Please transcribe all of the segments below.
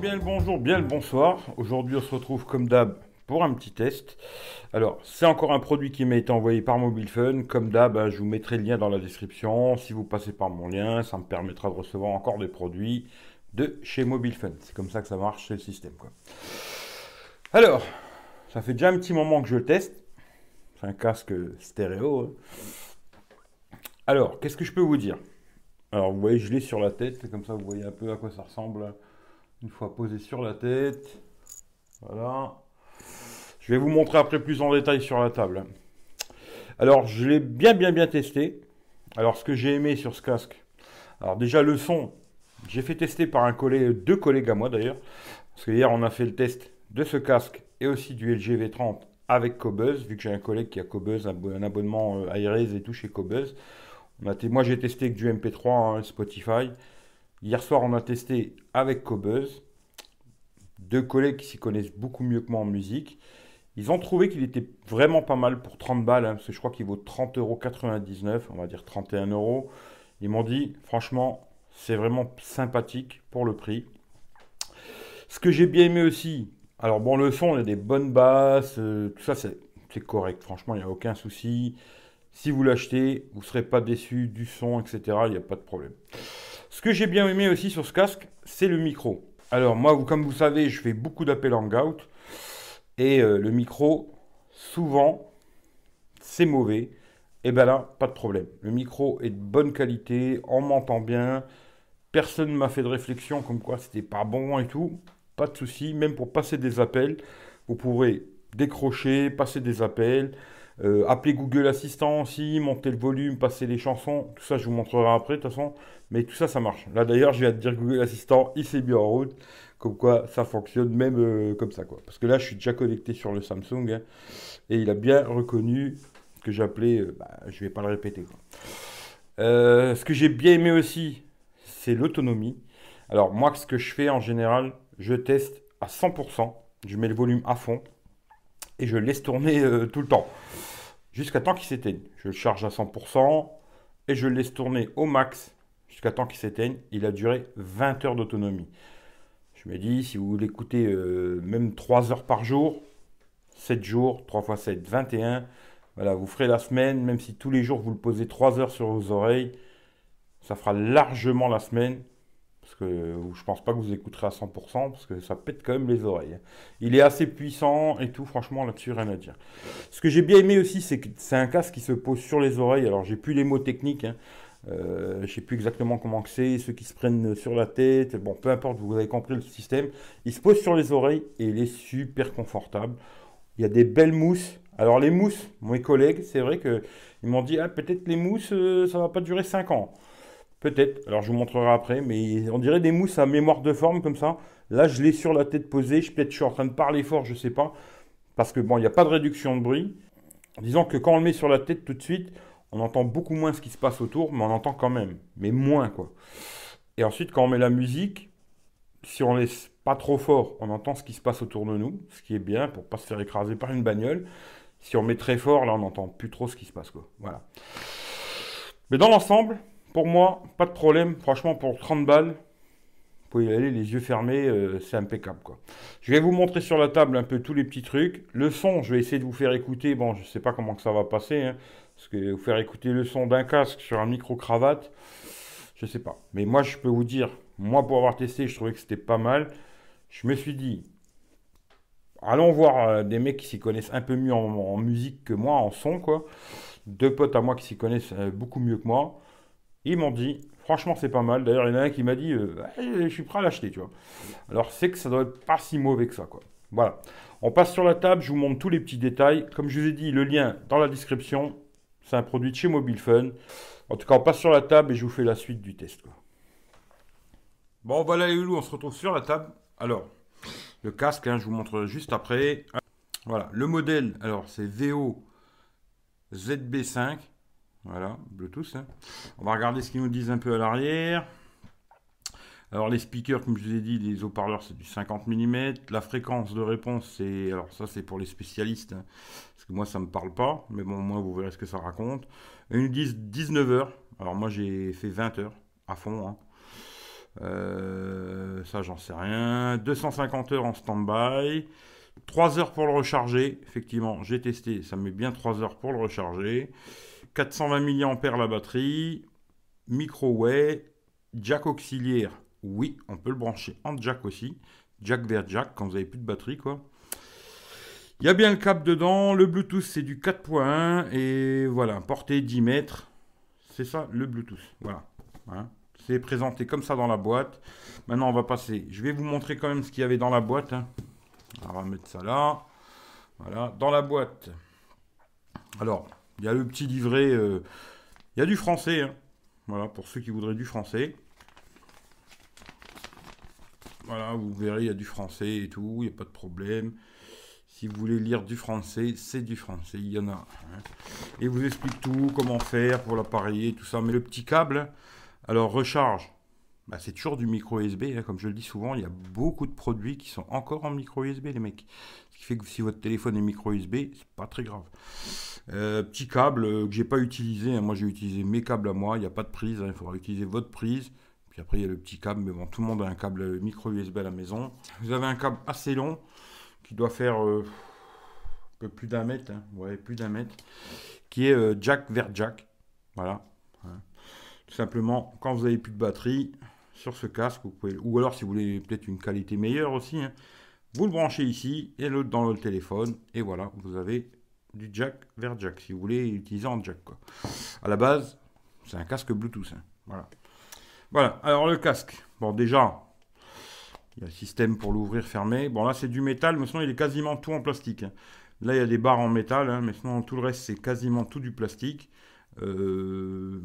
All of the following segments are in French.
Bien, le bonjour, bien le bonsoir. Aujourd'hui, on se retrouve comme d'hab pour un petit test. Alors, c'est encore un produit qui m'a été envoyé par Mobile Fun. Comme d'hab, hein, je vous mettrai le lien dans la description. Si vous passez par mon lien, ça me permettra de recevoir encore des produits de chez Mobile Fun. C'est comme ça que ça marche, c'est le système. Quoi. Alors, ça fait déjà un petit moment que je le teste. C'est un casque stéréo. Hein. Alors, qu'est-ce que je peux vous dire? Alors, vous voyez, je l'ai sur la tête. Comme ça, vous voyez un peu à quoi ça ressemble une fois posé sur la tête. Voilà. Je vais vous montrer après plus en détail sur la table. Alors, je l'ai bien, bien, bien testé. Alors, ce que j'ai aimé sur ce casque. Alors, déjà, le son. J'ai fait tester par un collègue, deux collègues à moi d'ailleurs. Parce que hier, on a fait le test de ce casque et aussi du LG V30 avec Cobuzz, vu que j'ai un collègue qui a Cobuzz, un abonnement Airez et tout chez Cobuzz. moi, j'ai testé avec du MP3, hein, Spotify. Hier soir, on a testé avec Cobuzz. Deux collègues qui s'y connaissent beaucoup mieux que moi en musique. Ils ont trouvé qu'il était vraiment pas mal pour 30 balles, hein, parce que je crois qu'il vaut 30,99 euros, on va dire 31 euros. Ils m'ont dit, franchement, c'est vraiment sympathique pour le prix. Ce que j'ai bien aimé aussi, alors bon, le son, il a des bonnes basses, euh, tout ça, c'est correct. Franchement, il n'y a aucun souci. Si vous l'achetez, vous ne serez pas déçu du son, etc. Il n'y a pas de problème. Ce que j'ai bien aimé aussi sur ce casque, c'est le micro. Alors moi, comme vous savez, je fais beaucoup d'appels en gout. Et euh, le micro, souvent, c'est mauvais. Et bien là, pas de problème. Le micro est de bonne qualité, on m'entend bien. Personne ne m'a fait de réflexion comme quoi c'était pas bon et tout. Pas de souci, même pour passer des appels, vous pourrez décrocher, passer des appels. Euh, appeler Google Assistant aussi, monter le volume, passer les chansons, tout ça je vous montrerai après de toute façon. Mais tout ça, ça marche. Là d'ailleurs, je viens de dire Google Assistant, il s'est mis en route. Comme quoi, ça fonctionne même euh, comme ça. quoi. Parce que là, je suis déjà connecté sur le Samsung. Hein, et il a bien reconnu que j'appelais, euh, bah, je vais pas le répéter. ce que j'ai bien aimé aussi, c'est l'autonomie. Alors moi, ce que je fais en général, je teste à 100%. Je mets le volume à fond et je laisse tourner euh, tout le temps. Jusqu'à temps qu'il s'éteigne. Je le charge à 100% et je le laisse tourner au max jusqu'à temps qu'il s'éteigne. Il a duré 20 heures d'autonomie. Je me dis, si vous l'écoutez euh, même 3 heures par jour, 7 jours, 3 x 7, 21, voilà, vous ferez la semaine, même si tous les jours vous le posez 3 heures sur vos oreilles, ça fera largement la semaine parce que je pense pas que vous écouterez à 100%, parce que ça pète quand même les oreilles. Il est assez puissant et tout, franchement, là-dessus, rien à dire. Ce que j'ai bien aimé aussi, c'est que c'est un casque qui se pose sur les oreilles. Alors, j'ai plus les mots techniques, hein. Euh, je sais plus exactement comment c'est, ceux qui se prennent sur la tête, bon, peu importe, vous avez compris le système. Il se pose sur les oreilles et il est super confortable. Il y a des belles mousses. Alors les mousses, mes collègues, c'est vrai qu'ils m'ont dit, ah, peut-être les mousses, euh, ça va pas durer 5 ans. Peut-être, alors je vous montrerai après, mais on dirait des mousses à mémoire de forme comme ça. Là, je l'ai sur la tête posée, je peut-être je suis en train de parler fort, je sais pas, parce que bon, il n'y a pas de réduction de bruit. Disons que quand on le met sur la tête tout de suite, on entend beaucoup moins ce qui se passe autour, mais on entend quand même, mais moins quoi. Et ensuite, quand on met la musique, si on laisse pas trop fort, on entend ce qui se passe autour de nous, ce qui est bien pour pas se faire écraser par une bagnole. Si on met très fort, là, on n'entend plus trop ce qui se passe quoi. Voilà. Mais dans l'ensemble, pour moi, pas de problème. Franchement, pour 30 balles, vous pouvez y aller les yeux fermés, euh, c'est impeccable. Quoi. Je vais vous montrer sur la table un peu tous les petits trucs. Le son, je vais essayer de vous faire écouter. Bon, je ne sais pas comment que ça va passer. Hein, parce que vous faire écouter le son d'un casque sur un micro-cravate, je ne sais pas. Mais moi, je peux vous dire, moi, pour avoir testé, je trouvais que c'était pas mal. Je me suis dit, allons voir euh, des mecs qui s'y connaissent un peu mieux en, musique que moi, en son. Deux potes à moi qui s'y connaissent euh, beaucoup mieux que moi. Ils m'ont dit, franchement, c'est pas mal. D'ailleurs, il y en a un qui m'a dit, euh, je suis prêt à l'acheter, tu vois. Alors, c'est que ça doit être pas si mauvais que ça, quoi. Voilà. On passe sur la table, je vous montre tous les petits détails. Comme je vous ai dit, le lien dans la description. C'est un produit de chez Mobile Fun. En tout cas, on passe sur la table et je vous fais la suite du test. Bon, voilà les loulous, on se retrouve sur la table. Alors, le casque, hein, je vous montre juste après. Voilà, le modèle, alors c'est VO ZB5. Voilà, Bluetooth. Hein. On va regarder ce qu'ils nous disent un peu à l'arrière. Alors les speakers, comme je vous ai dit, les haut-parleurs, c'est du 50 mm. La fréquence de réponse, c'est... Alors ça, c'est pour les spécialistes. Hein, parce que moi, ça ne me parle pas. Mais bon, moi, vous verrez ce que ça raconte. ils nous disent 19 heures. Alors moi, j'ai fait 20 heures à fond. Hein. Euh, ça, j'en sais rien. 250 heures en stand-by. 3 heures pour le recharger. Effectivement, j'ai testé. Ça met bien 3 heures pour le recharger. 420 mAh la batterie. Micro-way. Jack auxiliaire. Oui, on peut le brancher en jack aussi. Jack vers jack quand vous avez plus de batterie, quoi. Il y a bien le câble dedans. Le Bluetooth, c'est du 4.1. Et voilà, portée 10 mètres. C'est ça, le Bluetooth. Voilà. Hein. C'est présenté comme ça dans la boîte. Maintenant, on va passer. Je vais vous montrer quand même ce qu'il y avait dans la boîte. Hein. on va mettre ça là. Voilà, dans la boîte. Alors, il y a le petit livret. Euh, il y a du français. Hein. Voilà, pour ceux qui voudraient du français. Voilà, vous verrez, il y a du français et tout. Il n'y a pas de problème. Si vous voulez lire du français, c'est du français. Il y en a. Hein. Et vous explique tout, comment faire pour l'appareiller, tout ça. Mais le petit câble, alors, recharge. Bah, c'est toujours du micro USB, hein, comme je le dis souvent, il y a beaucoup de produits qui sont encore en micro USB, les mecs. Fait que si votre téléphone est micro USB, c'est pas très grave. Euh, petit câble euh, que j'ai pas utilisé, hein. moi j'ai utilisé mes câbles à moi, il n'y a pas de prise, hein. il faudra utiliser votre prise. Puis après il y a le petit câble, mais bon, tout le monde a un câble micro USB à la maison. Vous avez un câble assez long qui doit faire euh, un peu plus d'un mètre, ouais, plus d'un mètre, qui est jack vers jack. Voilà simplement, quand vous avez plus de batterie sur ce casque, vous pouvez, ou alors si vous voulez peut-être une qualité meilleure aussi, hein, vous le branchez ici et l'autre dans le téléphone, et voilà, vous avez du jack vers jack, si vous voulez utiliser en jack. Quoi. À la base, c'est un casque Bluetooth. Hein, voilà. Voilà, alors le casque. Bon, déjà, il y a le système pour l'ouvrir, fermer. Bon, là, c'est du métal, mais sinon, il est quasiment tout en plastique. Hein. Là, il y a des barres en métal, mais sinon, tout le reste, c'est quasiment tout du plastique. Euh,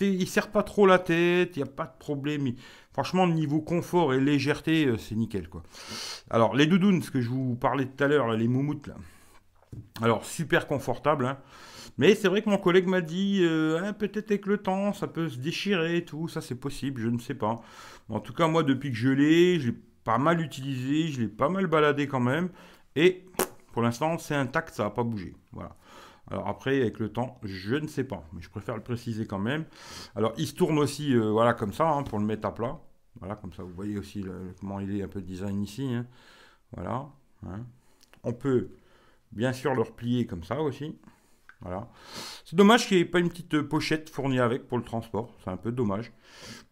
il sert pas trop la tête, il n'y a pas de problème. Franchement, niveau confort et légèreté, euh, c'est nickel. Alors les doudounes, ce que je vous parlais tout à l'heure, les moumoutes là. Alors super confortable, hein. mais c'est vrai que mon collègue m'a dit euh, hein, peut-être avec le temps ça peut se déchirer et tout, ça c'est possible, je ne sais pas. en tout cas moi depuis que je l'ai, je l'ai pas mal utilisé, je l'ai pas mal baladé quand même, et pour l'instant c'est intact, ça n'a pas bougé. Voilà. Alors après, avec le temps, je ne sais pas, mais je préfère le préciser quand même. Alors il se tourne aussi, euh, voilà, comme ça, hein, pour le mettre à plat. Voilà, comme ça, vous voyez aussi comment il est un peu design ici. Hein. Voilà. Hein. On peut bien sûr le replier comme ça aussi. Voilà. C'est dommage qu'il n'y ait pas une petite pochette fournie avec pour le transport. C'est un peu dommage.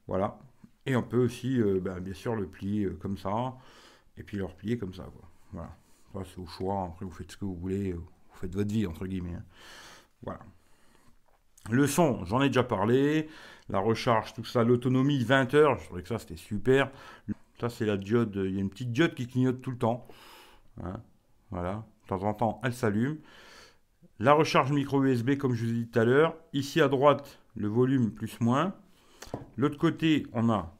Voilà. Et on peut aussi, euh, ben, bien sûr, le plier euh, comme ça. Et puis le replier comme ça. Voilà. c'est au choix. Après, vous faites ce que vous voulez faites votre vie, entre guillemets. Hein. Voilà. Le son, j'en ai déjà parlé. La recharge, tout ça, l'autonomie, 20 heures. Je trouvais que ça, c'était super. Ça, c'est la diode. Il y a une petite diode qui clignote tout le temps. Hein. Voilà. De temps en temps, elle s'allume. La recharge micro USB, comme je vous ai dit tout à l'heure. Ici à droite, le volume plus-moins. L'autre côté, on a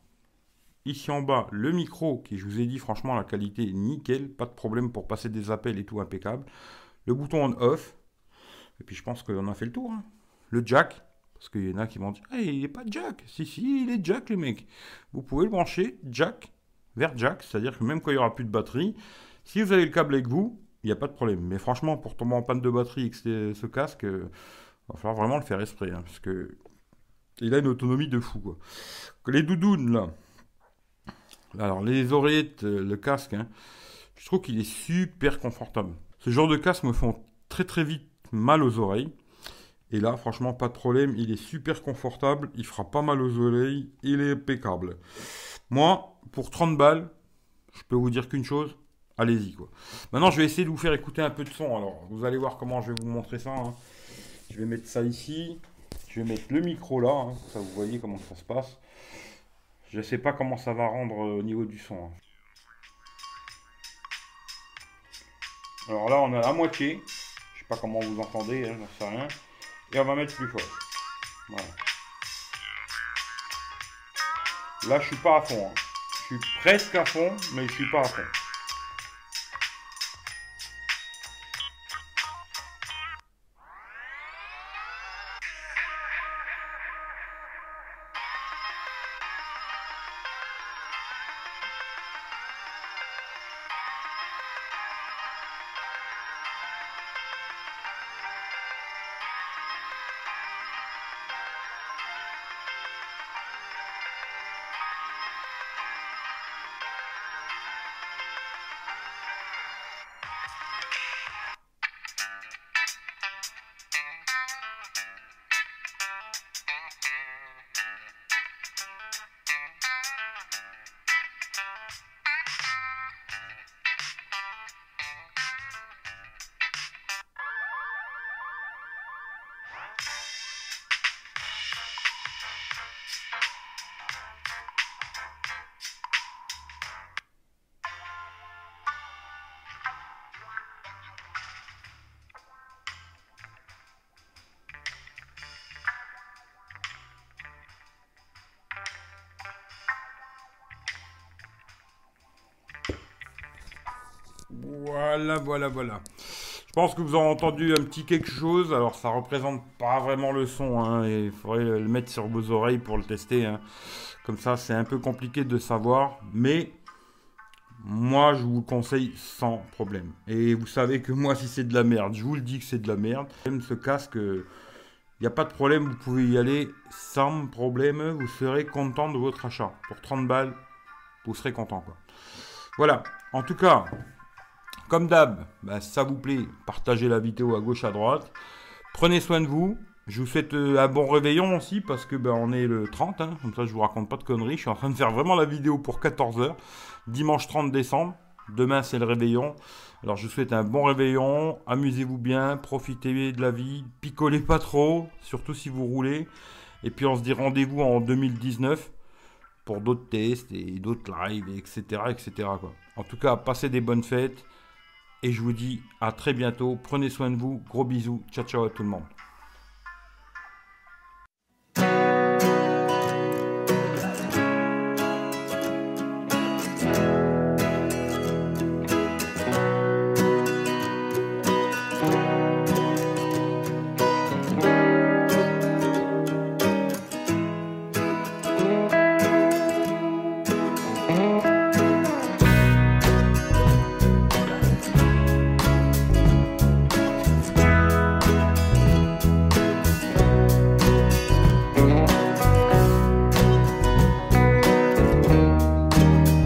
ici en bas le micro qui, je vous ai dit, franchement, la qualité nickel. Pas de problème pour passer des appels et tout impeccable le bouton on-off, et puis je pense qu'on a fait le tour. Hein. Le jack, parce qu'il y en a qui vont dire il n'est pas jack. Si, si, il est jack, les mecs. Vous pouvez le brancher jack vers jack, c'est-à-dire que même quand il n'y aura plus de batterie, si vous avez le câble avec vous, il n'y a pas de problème. Mais franchement, pour tomber en panne de batterie avec ce, casque, il euh, va falloir vraiment le faire esprit, hein, parce que il a une autonomie de fou. Les doudounes, là. Alors, les oreillettes, euh, le casque, hein, je trouve qu'il est super confortable. Ce genre de casque me font très très vite mal aux oreilles. Et là, franchement, pas de problème. Il est super confortable. Il fera pas mal aux oreilles. Il est impeccable. Moi, pour 30 balles, je peux vous dire qu'une chose. Allez-y, quoi. Maintenant, je vais essayer de vous faire écouter un peu de son. Alors, vous allez voir comment je vais vous montrer ça. Hein. Je vais mettre ça ici. Je vais mettre le micro là. Hein. Ça, vous voyez comment ça se passe. Je ne sais pas comment ça va rendre euh, au niveau du son. Hein. Alors là, on a la moitié. Je sais pas comment vous entendez, hein, j'en sais rien. Et on va mettre plus fort. Voilà. Là, je suis pas à fond. Hein. Je suis presque à fond, mais je suis pas à fond. Voilà, voilà, voilà. Je pense que vous avez entendu un petit quelque chose. Alors, ça représente pas vraiment le son. Hein, il faudrait le mettre sur vos oreilles pour le tester. Hein. Comme ça, c'est un peu compliqué de savoir. Mais moi, je vous le conseille sans problème. Et vous savez que moi, si c'est de la merde, je vous le dis que c'est de la merde. Même ce casque, il n'y a pas de problème. Vous pouvez y aller sans problème. Vous serez content de votre achat. Pour 30 balles, vous serez content. Voilà. En tout cas, comme d'hab, bah, ça vous plaît, partagez la vidéo à gauche, à droite. Prenez soin de vous. Je vous souhaite euh, un bon réveillon aussi parce que ben, on est le 30, hein. comme ça je vous raconte pas de conneries. Je suis en train de faire vraiment la vidéo pour 14h, dimanche 30 décembre. Demain c'est le réveillon. Alors je vous souhaite un bon réveillon, amusez-vous bien, profitez de la vie, picolez pas trop, surtout si vous roulez. Et puis on se dit rendez-vous en 2019 pour d'autres tests et d'autres lives, etc. etc. En tout cas, passez des bonnes fêtes. Et je vous dis à très bientôt. Prenez soin de vous. Gros bisous. Ciao ciao à tout le monde.